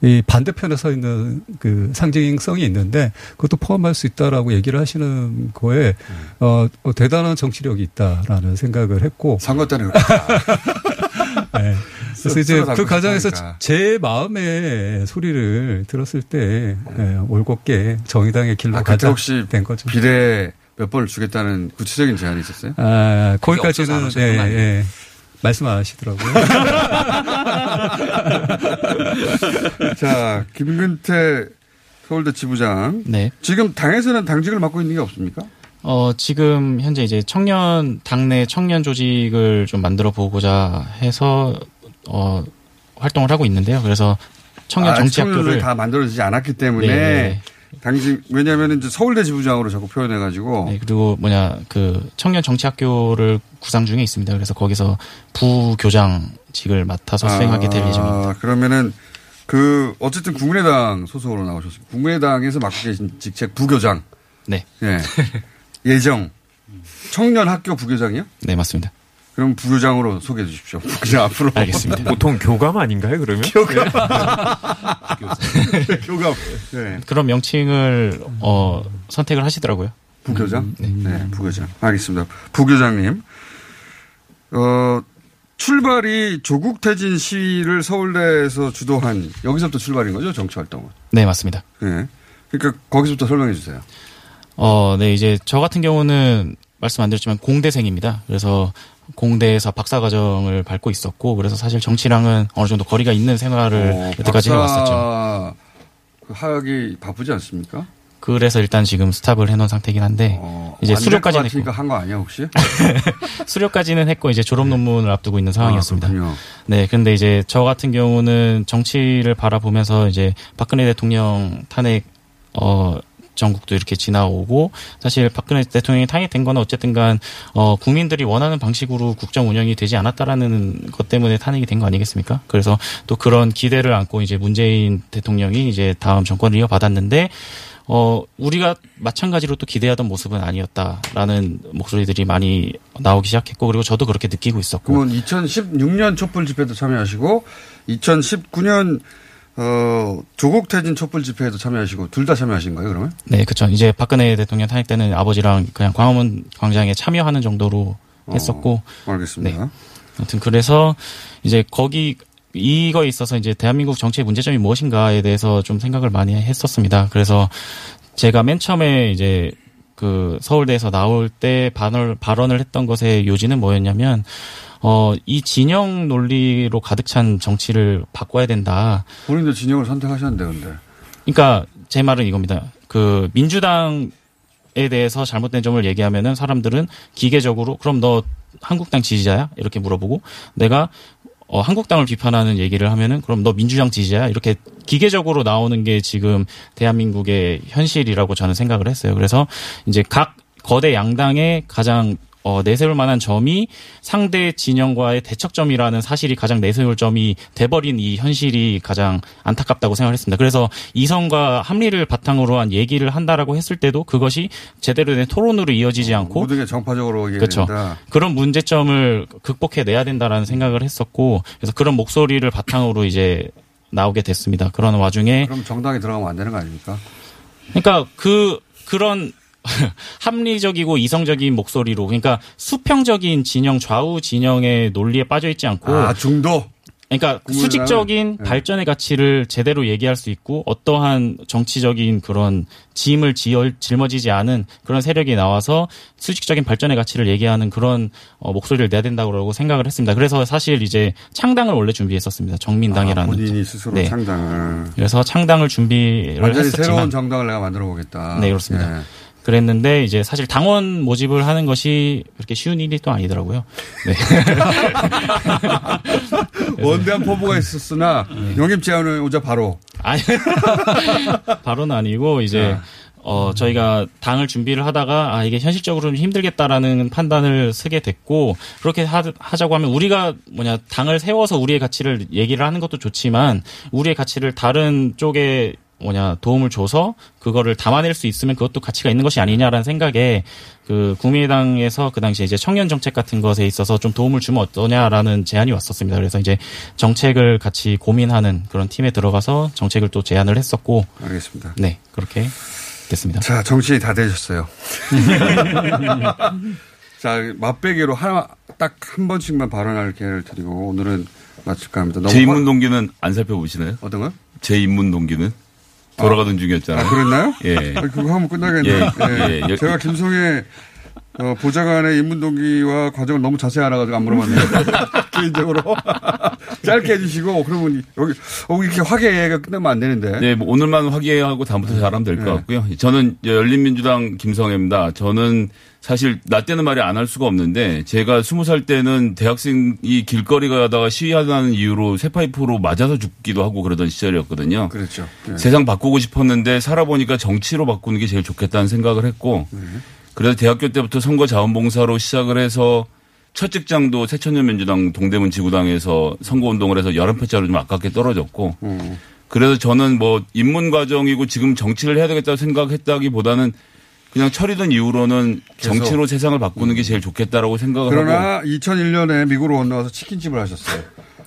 이 반대편에 서 있는 그 상징성이 있는데 그것도 포함할 수 있다라고 얘기를 하시는 거에 어, 어, 대단한 정치력이 있다라는 생각을 했고 선거 때는 네. 그래서 이제 그 과정에서 싶으니까. 제 마음의 소리를 들었을 때 예, 올곧게 정의당의 길로 아, 가자 혹시 된 거죠. 비례 몇 번을 주겠다는 구체적인 제안이 있었어요? 아, 거기까지는 예? 예. 말씀 안 하시더라고요. 자, 김근태 서울대 지부장. 네. 지금 당에서는 당직을 맡고 있는 게 없습니까? 어, 지금 현재 이제 청년, 당내 청년 조직을 좀 만들어 보고자 해서, 어, 활동을 하고 있는데요. 그래서 청년 아, 정치학교를. 다 만들어지지 않았기 때문에 네. 당직 왜냐하면 이제 서울대 지부장으로 자꾸 표현해가지고 네, 그리고 뭐냐, 그 청년 정치학교를 구상 중에 있습니다. 그래서 거기서 부교장직을 맡아서 수행하게 될 예정입니다. 아, 그러면은 그 어쨌든 국민의당 소속으로 나오셨어요. 국민의당에서 맡고 계신 직책 부교장. 네. 예. 예정. 청년 학교 부교장이요? 네, 맞습니다. 그럼 부교장으로 소개해 주십시오. 부교장 앞으로. 알겠습니다. 보통 교감 아닌가요, 그러면? 교감. 교감. 네. 그런 명칭을, 어, 선택을 하시더라고요. 부교장? 네. 부교장. 알겠습니다. 부교장님. 어, 출발이 조국 퇴진 시위를 서울대에서 주도한 여기서부터 출발인 거죠? 정치 활동은. 네, 맞습니다. 네. 그러니까 거기서부터 설명해 주세요. 어, 네, 이제 저 같은 경우는 말씀 안 드렸지만 공대생입니다. 그래서 공대에서 박사 과정을 밟고 있었고, 그래서 사실 정치랑은 어느 정도 거리가 있는 생활을 어, 여태까지 해왔었죠. 그 하기 바쁘지 않습니까? 그래서 일단 지금 스탑을 해놓은 상태이긴 한데, 이제 안될것 수료까지는 했고, 같으니까 한거 아니야 혹시? 수료까지는 했고, 이제 졸업 논문을 앞두고 있는 상황이었습니다. 아. 네, 근데 이제 저 같은 경우는 정치를 바라보면서 이제 박근혜 대통령 탄핵 어 전국도 이렇게 지나오고 사실 박근혜 대통령이 탄핵된 거는 어쨌든 간 어, 국민들이 원하는 방식으로 국정 운영이 되지 않았다라는 것 때문에 탄핵이 된 거 아니겠습니까? 그래서 또 그런 기대를 안고 이제 문재인 대통령이 이제 다음 정권을 이어받았는데 어, 우리가 마찬가지로 또 기대하던 모습은 아니었다라는 목소리들이 많이 나오기 시작했고 그리고 저도 그렇게 느끼고 있었고 그러면 2016년 촛불 집회도 참여하시고 2019년 어, 조국 퇴진 촛불 집회에도 참여하시고 둘 다 참여하신 거예요, 그러면? 네, 그렇죠. 이제 박근혜 대통령 탄핵 때는 아버지랑 그냥 광화문 광장에 참여하는 정도로 했었고. 어, 알겠습니다. 네. 아무튼 그래서 이제 거기 이거에 있어서 이제 대한민국 정치의 문제점이 무엇인가에 대해서 좀 생각을 많이 했었습니다. 그래서 제가 맨 처음에 이제 그 서울대에서 나올 때 발언을, 발언을 했던 것의 요지는 뭐였냐면 어, 이 진영 논리로 가득 찬 정치를 바꿔야 된다. 본인도 진영을 선택하셨는데, 근데. 그러니까 제 말은 이겁니다. 그 민주당에 대해서 잘못된 점을 얘기하면은 사람들은 기계적으로 그럼 너 한국당 지지자야? 이렇게 물어보고 내가 어, 한국당을 비판하는 얘기를 하면은 그럼 너 민주당 지지자야? 이렇게 기계적으로 나오는 게 지금 대한민국의 현실이라고 저는 생각을 했어요. 그래서 이제 각 거대 양당의 가장 어, 내세울 만한 점이 상대 진영과의 대척점이라는 사실이 가장 내세울 점이 돼버린 이 현실이 가장 안타깝다고 생각을 했습니다. 그래서 이성과 합리를 바탕으로 한 얘기를 한다라고 했을 때도 그것이 제대로 된 토론으로 이어지지 않고 모든 게 정파적으로 그렇죠. 된다. 그런 문제점을 극복해 내야 된다라는 생각을 했었고 그래서 그런 목소리를 바탕으로 이제 나오게 됐습니다. 그런 와중에 그럼 정당에 들어가면 안 되는 거 아닙니까? 그러니까 그 그런 합리적이고 이성적인 목소리로 그러니까 수평적인 진영 좌우 진영의 논리에 빠져 있지 않고 아, 중도? 그러니까 수직적인 네. 발전의 가치를 제대로 얘기할 수 있고 어떠한 정치적인 그런 짐을 지어, 짊어지지 않은 그런 세력이 나와서 수직적인 발전의 가치를 얘기하는 그런 어, 목소리를 내야 된다고 생각을 했습니다. 그래서 사실 이제 창당을 원래 준비했었습니다. 정민당이라는. 아, 본인이 스스로 네. 창당을. 그래서 창당을 준비를 완전히 했었지만 새로운 정당을 내가 만들어 보겠다. 네, 그렇습니다. 예. 그랬는데 이제 사실 당원 모집을 하는 것이 그렇게 쉬운 일이 또 아니더라고요. 네. 원대한 포부가 있었으나 영입 제안을 오자 바로. 아니 바로는 아니고 이제 어 저희가 당을 준비를 하다가 아 이게 현실적으로 좀 힘들겠다라는 판단을 쓰게 됐고 그렇게 하, 하자고 하면 우리가 뭐냐 당을 세워서 우리의 가치를 얘기를 하는 것도 좋지만 우리의 가치를 다른 쪽에 뭐냐 도움을 줘서 그거를 담아낼 수 있으면 그것도 가치가 있는 것이 아니냐라는 생각에 그 국민의당에서 그 당시에 이제 청년 정책 같은 것에 있어서 좀 도움을 주면 어떠냐라는 제안이 왔었습니다. 그래서 이제 정책을 같이 고민하는 그런 팀에 들어가서 정책을 또 제안을 했었고 알겠습니다. 네 그렇게 됐습니다. 자, 정치인이 다 되셨어요. 자, 맛배기로 하나, 딱 한 번씩만 발언할 기회를 드리고 오늘은 마칠까 합니다. 제 입문 화- 동기는 안 살펴보시나요? 어떤 거요? 제 입문 동기는 돌아가던 중이었잖아요. 아, 그랬나요? 예. 아니, 그거 하면 끝나겠네. 예, 예. 예. 제가 김성애 어, 보좌관의 인문동기와 과정을 너무 자세히 알아가지고 안 물어봤네요. 개인적으로. 짧게 해주시고, 그러면 여기, 여기 이렇게 화개가 끝나면 안 되는데. 네, 뭐 오늘만 확인하고 다음부터 잘하면 될것 네. 같고요. 저는 열린민주당 김성애입니다. 저는 사실 나 때는 말이 안 할 수가 없는데 제가 스무 살 때는 대학생이 길거리 가다가 시위하는 이유로 쇠파이프로 맞아서 죽기도 하고 그러던 시절이었거든요. 그렇죠. 예. 세상 바꾸고 싶었는데 살아보니까 정치로 바꾸는 게 제일 좋겠다는 생각을 했고 네. 그래서 대학교 때부터 선거 자원봉사로 시작을 해서 첫 직장도 새천년민주당 동대문 지구당에서 선거운동을 해서 11표짜리 좀 아깝게 떨어졌고 음. 그래서 저는 뭐 입문 과정이고 지금 정치를 해야 되겠다고 생각했다기보다는 그냥 철이든 이후로는. 정치로 세상을 바꾸는 게 제일 좋겠다라고 생각을 하고 그러나 2001년에 미국으로 건너와서 치킨집을 하셨어요.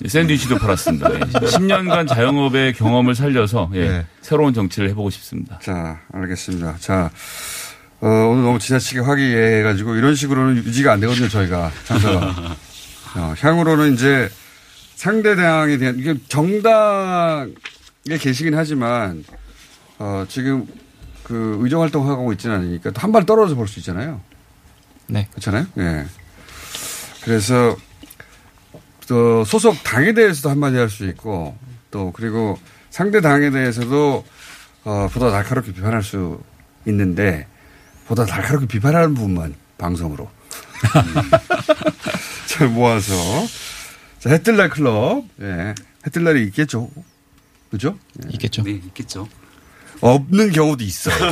샌드위치도 팔았습니다. 예. 10년간 자영업의 경험을 살려서 예, 네. 새로운 정치를 해보고 싶습니다. 자, 알겠습니다. 자, 어, 오늘 너무 지나치게 화기애애해가지고 이런 식으로는 유지가 안 되거든요, 저희가. 장사가. 어, 향후로는 이제 상대 당에 대한, 이게 정당에 계시긴 하지만, 어, 지금 그 의정 활동하고 있지는 않으니까 또한발 떨어져 볼 수 있잖아요. 네. 그렇잖아요? 예. 그래서 또 소속 당에 대해서도 한마디 할 수 있고 또 그리고 상대 당에 대해서도 어, 보다 날카롭게 비판할 수 있는데 보다 날카롭게 비판하는 부분만 방송으로 잘 모아서 자 해뜰날 클럽 예 해뜰날이 있겠죠 그죠? 예. 있겠죠. 네, 있겠죠. 없는 경우도 있어요.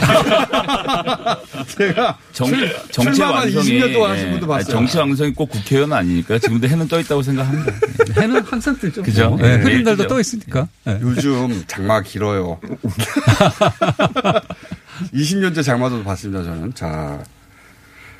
제가 정, 출- 정치 완성이 20년 동안 하신 분도 예, 봤어요. 정치 완성이 꼭 국회의원은 아니니까 지금도 해는 떠 있다고 생각합니다. 해는 항상 뜨죠. 그죠? 네, 네, 흐린 날도 그죠. 떠 있으니까. 네. 요즘 장마 길어요. 20년째 장마도 봤습니다, 저는. 자,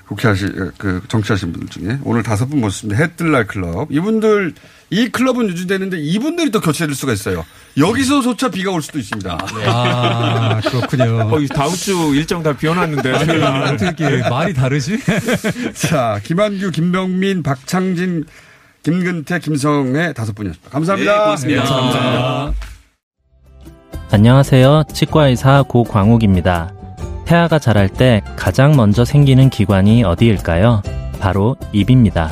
국회 하시, 그, 정치하신 분들 중에. 오늘 다섯 분 모셨습니다. 해뜰날 클럽. 이분들, 이 클럽은 유지되는데 이분들이 또 교체될 수가 있어요. 여기서조차 비가 올 수도 있습니다. 아, 그렇군요. 어, 이 다음 주 일정 다 비워놨는데. 아니, 어떻게 이렇게 말이 다르지? 자, 김한규, 김병민, 박창진, 김근태, 김성의 다섯 분이었습니다. 감사합니다. 네, 고맙습니다. 예, 감사합니다. 안녕하세요. 치과의사 고광욱입니다. 태아가 자랄 때 가장 먼저 생기는 기관이 어디일까요? 바로 입입니다.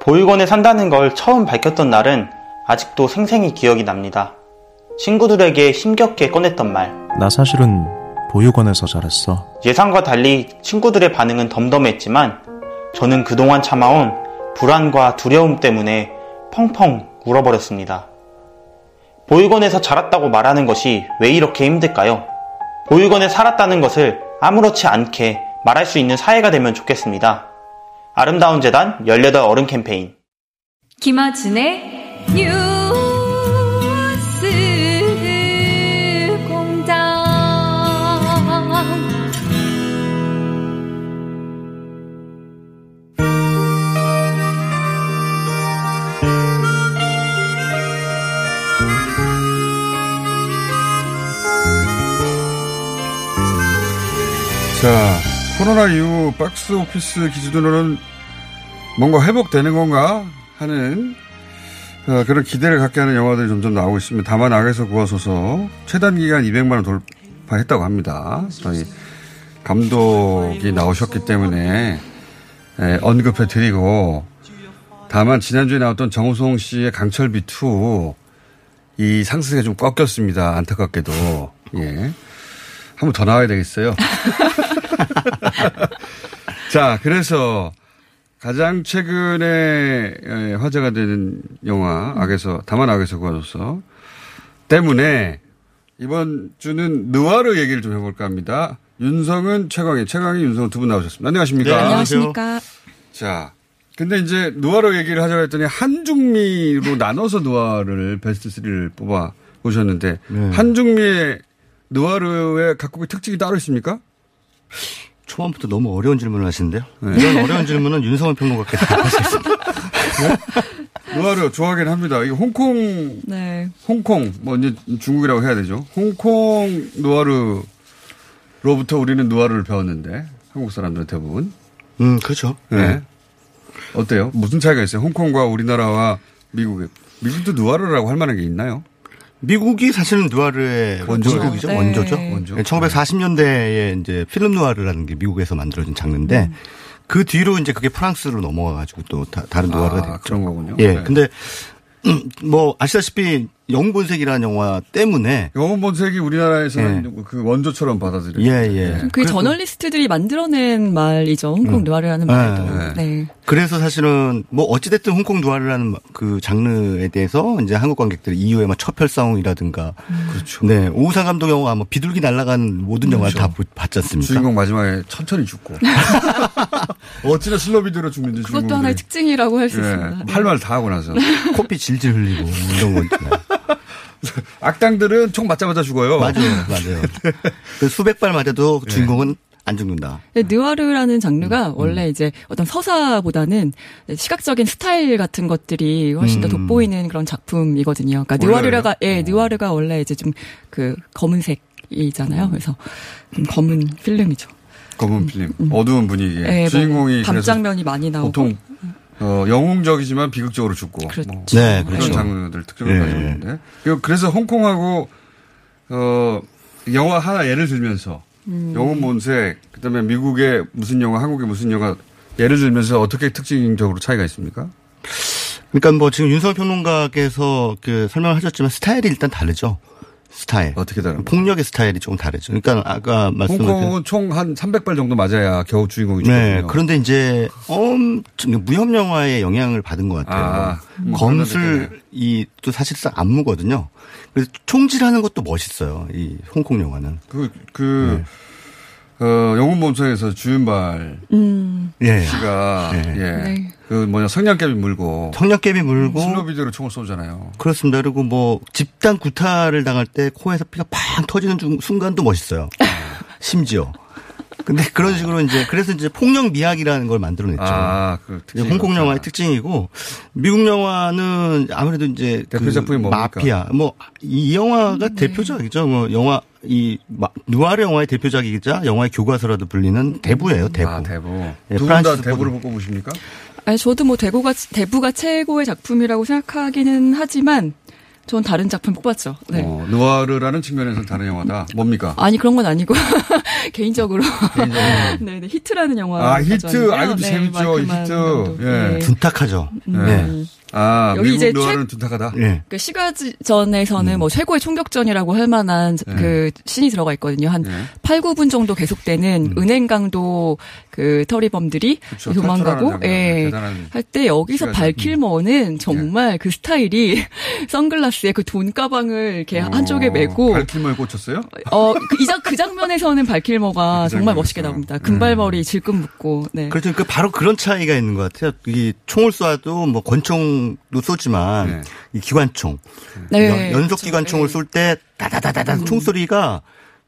보육원에 산다는 걸 처음 밝혔던 날은 아직도 생생히 기억이 납니다. 친구들에게 힘겹게 꺼냈던 말. 나 사실은 보육원에서 자랐어. 예상과 달리 친구들의 반응은 덤덤했지만 저는 그동안 참아온 불안과 두려움 때문에 펑펑 울어버렸습니다. 보육원에서 자랐다고 말하는 것이 왜 이렇게 힘들까요? 보육원에 살았다는 것을 아무렇지 않게 말할 수 있는 사회가 되면 좋겠습니다. 아름다운 재단 18 어른 캠페인 김어준의 뉴스 공장. 자, 코로나 이후 박스 오피스 기준으로는 뭔가 회복되는 건가 하는 어, 그런 기대를 갖게 하는 영화들이 점점 나오고 있습니다. 다만 악에서 구하소서 최단 기간 200만 원 돌파했다고 합니다. 저희 감독이 나오셨기 때문에 에, 언급해 드리고 다만 지난주에 나왔던 정우성 씨의 강철비 2이 상승에 좀 꺾였습니다. 안타깝게도. 예. 한번 더 나와야 되겠어요. 자, 그래서 가장 최근에 에, 화제가 되는 영화 악에서 다만 악에서 구하소서 때문에 이번 주는 느와르 얘기를 좀 해볼까 합니다. 윤성은 최강희, 최강희 윤성은 두 분 나오셨습니다. 안녕하십니까? 네, 안녕하십니까? 자, 근데 이제 누아르 얘기를 하자고 했더니 한중미로 나눠서 누아르를 베스트 3를 뽑아 오셨는데 네. 한중미의 누아르의 각국의 특징이 따로 있습니까? 초반부터 너무 어려운 질문을 하시는데요. 네. 이런 어려운 질문은 윤성원 평론가께서 하시겠습니다. 누아르 좋아하긴 합니다. 이거 홍콩, 네. 홍콩, 뭐 이제 중국이라고 해야 되죠. 홍콩 누아르로부터 우리는 누아르를 배웠는데 한국 사람들은 대부분. 음, 그렇죠. 네. 어때요? 무슨 차이가 있어요? 홍콩과 우리나라와 미국의. 미국도 누아르라고 할 만한 게 있나요? 미국이 사실은 누아르의 원조죠. 원조죠. 네. 원조죠. 원조. 1940년대에 이제 필름 누아르라는 게 미국에서 만들어진 장르인데 음. 그 뒤로 이제 그게 프랑스로 넘어가 가지고 또 다, 른 누아르가 아, 됐죠. 그런 거군요. 예. 네. 근데 음, 뭐 아시다시피 영본색이라는 영화 때문에 영혼 본색이 우리나라에서는 그 원조처럼 받아들여요. 예, 예. 그 저널리스트들이 만들어낸 말이죠. 홍콩 누아르라는 말도. 네. 그래서 사실은 뭐 어찌됐든 홍콩 누아르라는 그 장르에 대해서 이제 한국 관객들이 이후에 막 첩혈상이라든가 그렇죠. 네 오우상 감독 영화 뭐 비둘기 날아간 모든 영화를 다 보- 봤지 않습니까? 주인공 마지막에 천천히 죽고. 어찌나 슬로비드로 죽는지 그것도 하나의 특징이라고 할 수 있습니다. 할 말 다 하고 나서. 코피 질질 흘리고 이런 거 있잖아요. 악당들은 총 맞자마자 죽어요. 맞아요, 맞아요. 그 수백 발 맞아도 네. 주인공은 안 죽는다. 네, 느와르라는 음, 장르가 원래 이제 어떤 서사보다는 시각적인 스타일 같은 것들이 훨씬 더 음. 돋보이는 그런 작품이거든요. 그러니까? 느와르가 예, 느와르가 원래 이제 좀 그 검은색이잖아요. 그래서 좀 검은 필름이죠. 검은 필름, 어두운 분위기에 예, 뭐 주인공이 밤 그래서 장면이 많이 나오고 보통 어, 영웅적이지만 비극적으로 죽고 그렇죠. 뭐 네, 그런 그렇죠. 장르들 특징을 예. 가지고 있는데 그리고 그래서 홍콩하고 어, 영화 하나 예를 들면서 음. 영웅 본색 그다음에 미국의 무슨 영화 한국의 무슨 영화 예를 들면서 어떻게 특징적으로 차이가 있습니까? 그러니까 뭐 지금 윤석열 평론가께서 그 설명을 하셨지만 스타일이 일단 다르죠. 스타일. 어떻게 다른? 폭력의 스타일이 조금 다르죠. 그러니까 아까 말씀드린 홍콩은 총 한 300발 정도 맞아야 겨우 주인공이 네. 그런데 이제 엄청 무협 영화의 영향을 받은 것 같아요. 아, 음. 검술 이 또 사실상 안무거든요. 그래서 총질하는 것도 멋있어요. 이 홍콩 영화는. 그, 그, 어, 영웅 본성에서 주윤발 음. 예. 씨가, 예. 예. 네. 그 뭐냐, 성냥개비 물고. 성냥개비 물고 슬로비드로 총을 쏘잖아요. 그렇습니다. 그리고 뭐 집단 구타를 당할 때 코에서 피가 팍 터지는 중- 순간도 멋있어요. 심지어. 근데 그런 식으로 이제 그래서 이제 폭력 미학이라는 걸 만들어냈죠. 아, 그 홍콩. 영화의 특징이고 미국 영화는 아무래도 이제 대표 그 작품이? 마피아 뭐 이 영화가 네. 대표작이죠. 뭐 영화 이 마- 누아르 영화의 대표작이자 영화의 교과서라도 불리는 대부예요. 대부. 아, 대부. 예, 두분다 프란시스 대부를. 꼽으십니까? 아니 저도 뭐 대구가 대부가 최고의 작품이라고 생각하기는 하지만 전 다른 작품 뽑았죠. 네. 어, 느와르라는 측면에서 다른 영화다. 뭡니까? 아니 그런 건 아니고 개인적으로 네, 네 히트라는 영화 아, 히트. 아, 이것도 재밌죠. 히트. 예. 둔탁하죠. 음. 네. 아, 여기 미국 이제 느와르는 둔탁하다. 예. 그 시가전에서는 음. 뭐 최고의 총격전이라고 할 만한 네. 그 신이 들어가 있거든요. 한 8, 9분 정도 계속되는 은행 강도 그 터리범들이 음. 그쵸, 도망가고. 예. 할 때 여기서 시가전. 음. 발킬머는 정말 그 스타일이 선글라스에 그 돈 가방을 이렇게 한쪽에 메고 어, 발키머에 꽂혔어요? 어, 그, 이, 장- 그 장면에서는 발킬머가 그 정말 멋있게. 나옵니다. 금발머리 질끈 묶고, 네. 그렇죠. 그 바로 그런 차이가 있는 것 같아요. 이 총을 쏴도 뭐 권총 도 쏘지만 이 기관총, 네, 연, 속 그렇죠. 기관총을 쏠 때 다다다다다 총소리가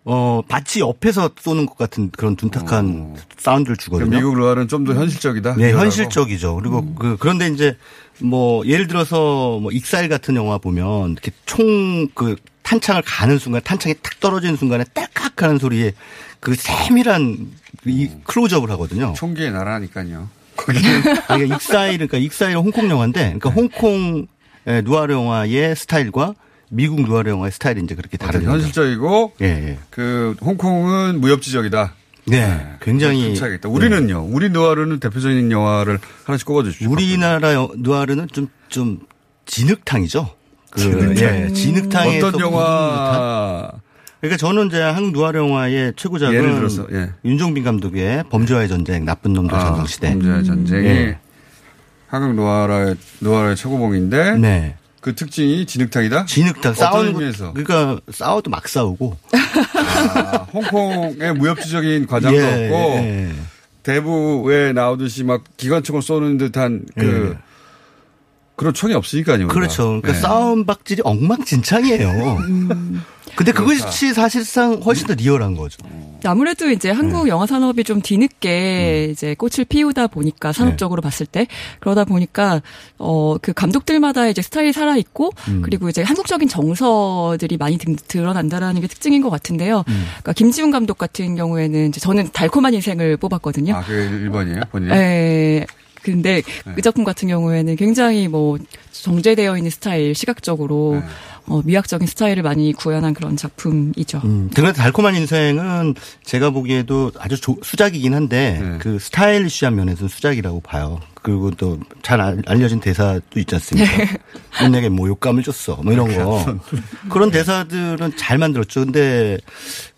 어 마치 옆에서 쏘는 것 같은 그런 둔탁한 사운드를 주거든요. 미국 느와르는 좀더 현실적이다. 네. 현실적이죠. 그리고 그 그런데 이제 뭐 예를 들어서 뭐 익사일 같은 영화 보면 이렇게 총그 탄창을 가는 순간 탄창이 탁 떨어지는 순간에 딸깍 하는 소리에 그 세밀한 이 클로즈업을 하거든요. 총기에 날아니까요. 그러니까 익사일 그러니까 익사일은 홍콩 영화인데 그러니까 홍콩 의 누아르 영화의 스타일과 미국 누아르 영화의 스타일이 이제 그렇게 다른. 현실적이고 예, 예. 그 홍콩은 무협지적이다. 네, 굉장히 차이가 있다. 우리는요. 우리 느와르는 대표적인 영화를 하나씩 꼽아 주시죠. 우리나라 여- 누아르는 좀 좀 진흙탕이죠. 그 진흙탕. 예, 진흙탕에서 어떤 영화? 그러니까 저는 이제 한국 누아르 영화의 최고작은 예를 들어서, 예. 윤종빈 감독의 범죄와의 전쟁, 나쁜 놈들 아, 전성시대. 범죄의 전쟁이 예. 한국 노아라의 노아라의 최고봉인데 네. 그 특징이 진흙탕이다. 진흙탕 싸우는 의미에서? 것, 그러니까 싸워도 막 싸우고 아, 홍콩의 무협지적인 과장도 예, 없고 예. 대부에 나오듯이 막 기관총을 쏘는 듯한 그 그런 총이 없으니까요. 그렇죠. 그러니까 예. 싸움 박질이 엉망진창이에요. 근데 그것이 사실상 훨씬 더 리얼한 거죠. 아무래도 이제 한국 네. 영화 산업이 좀 뒤늦게 음. 이제 꽃을 피우다 보니까 네. 산업적으로 봤을 때 그러다 보니까 어 그 감독들마다 이제 스타일이 살아 있고 음. 그리고 이제 한국적인 정서들이 많이 등- 드러난다라는 게 특징인 것 같은데요. 음. 그러니까 김지훈 감독 같은 경우에는 이제 저는 달콤한 인생을 뽑았거든요. 아, 그게 1번이에요? 본인? 예. 근데 네. 그 작품 같은 경우에는 굉장히 뭐 정제되어 있는 스타일 시각적으로 어, 미학적인 스타일을 많이 구현한 그런 작품이죠. 음, 그런데 달콤한 인생은 제가 보기에도 아주 조- 수작이긴 한데 네. 그 스타일리시한 면에서는 수작이라고 봐요. 그리고 또 잘 알려진 대사도 있지 않습니까? 네. 넌 내게 뭐 욕감을 줬어. 뭐 이런 거. 그런 대사들은 잘 만들었죠. 근데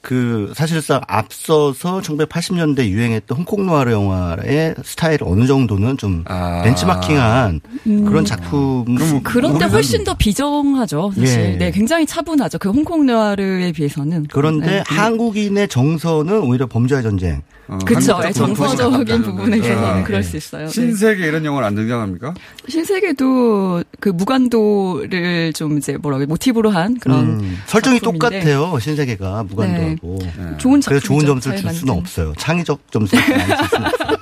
그 사실상 앞서서 1980년대 유행했던 홍콩 노아르 영화의 스타일 어느 정도는 좀 벤치마킹한 음. 그런 작품. 그런데 훨씬 더 비정하죠, 사실. 예. 네, 굉장히 차분하죠. 그 홍콩 느와르에 비해서는. 그런데 네. 한국인의 정서는 오히려 범죄의 전쟁. 예, 훨씬 정서적인 부분에. 대해서는 예. 그럴 수 있어요. 네. 신세계 이런 영화는 안 등장합니까? 신세계도 그 무관도를 좀 이제 뭐라고 모티브로 한 그런 음, 설정이 작품인데 똑같아요. 신세계가 무관도하고. 네. 좋은 그래서 좋은. 점수를 잘줄 수는. 없어요. 창의적 점수를 많이 줄 수는 없어요.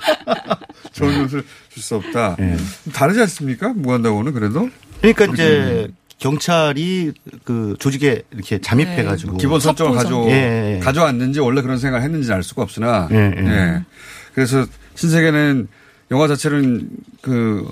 좋은 점수를 줄 수 없다. 다르지 않습니까? 무한다고는 그래도? 그러니까 이제 경찰이 그 조직에 이렇게 잠입해가지고 기본 설정을 가져 예, 예. 가져왔는지 원래 그런 생각을 했는지 알 수가 없으나 예, 예. 예. 그래서 신세계는 영화 자체는 그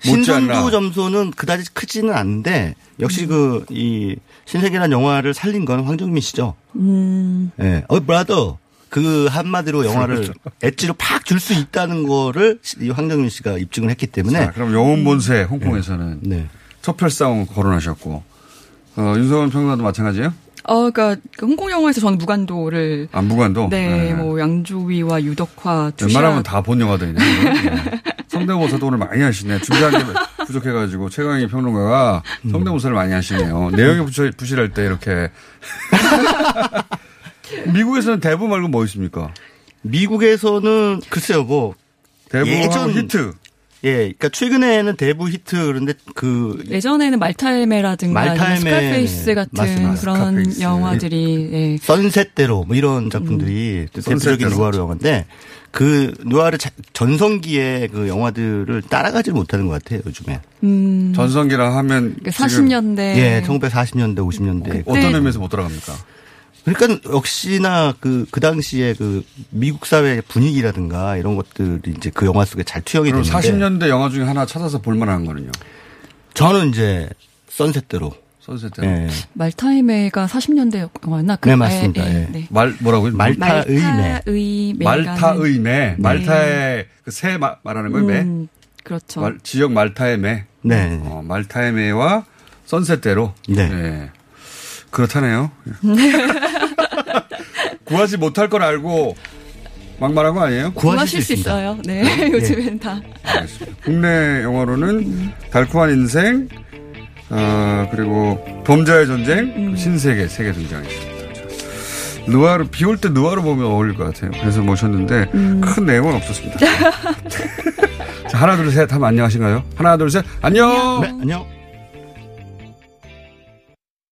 신선도 못지않나 점수는 그다지 크지는 않은데 역시 그이 신세계라는 영화를 살린 건 황정민 씨죠. 음. 예. 어, brother. 그 한마디로 영화를 그렇죠. 엣지로 팍 줄 수 있다는 거를 이 황정민 씨가 입증을 했기 때문에. 자, 그럼 영웅본색 홍콩에서는 네. 첩혈쌍웅 거론하셨고 어, 윤성은 평론가도 마찬가지예요? 어, 그러니까 그 홍콩 영화에서 저는 무간도를 아 무간도. 네, 네. 뭐 양조위와 유덕화 투샷 웬만하면 다 본 영화들이네. 네. 성대모사도 오늘 많이 하시네. 준비한 게 부족해가지고 최광희 평론가가 성대모사를 많이 하시네요. 내용이 부실, 부실할 때 이렇게. 미국에서는 대부 말고 뭐 있습니까? 미국에서는 글쎄요, 뭐 대부 예전 히트. 예, 그러니까 최근에는 대부 히트 그런데 그 예전에는 말타의 매라든가 말타의 매. 스카페이스 같은 맞습니다. 그런 스카페이스. 영화들이 예. 선셋대로 뭐 이런 작품들이 또 대표적인. 누아르 영화인데 그 누아르 자- 전성기의 그 영화들을 따라가지 못하는 것 같아요 요즘에. 음. 전성기라 하면 그러니까 40년대 예, 1940년대, 50년대. 어떤 의미에서 못 따라갑니까? 그러니까 역시나 그, 그 당시에 그 미국 사회 분위기라든가 이런 것들이 이제 그 영화 속에 잘 투영이 되는데 40년대 영화 중에 하나 찾아서 볼만한 거는요? 저는 이제 선셋대로. 선셋대로. 예. 말타이메가 40년대 영화였나? 네, 맞습니다. 예. 네. 말 뭐라고요? 말타의 매. 말타의 매. 말타의 매. 말타의 그새 말하는 거예요, 매. 음, 그렇죠. 말- 지역 말타의 매. 네. 어, 말타의 매와 선셋대로. 네. 그렇다네요. 구하지 못할 걸 알고 막말한 거 아니에요? 구하실 수 있어요. 네, 요즘엔 다. 국내 영화로는 달콤한 인생, 어, 그리고 범죄의 전쟁, 신세계 세계 등장했습니다. 자, 누아르 비 올 때 누아르 보면 어울릴 것 같아요. 그래서 모셨는데 큰 내용은 없었습니다. 자, 하나 둘 셋 하면 안녕하신가요? 하나 둘 셋 안녕. 네, 안녕.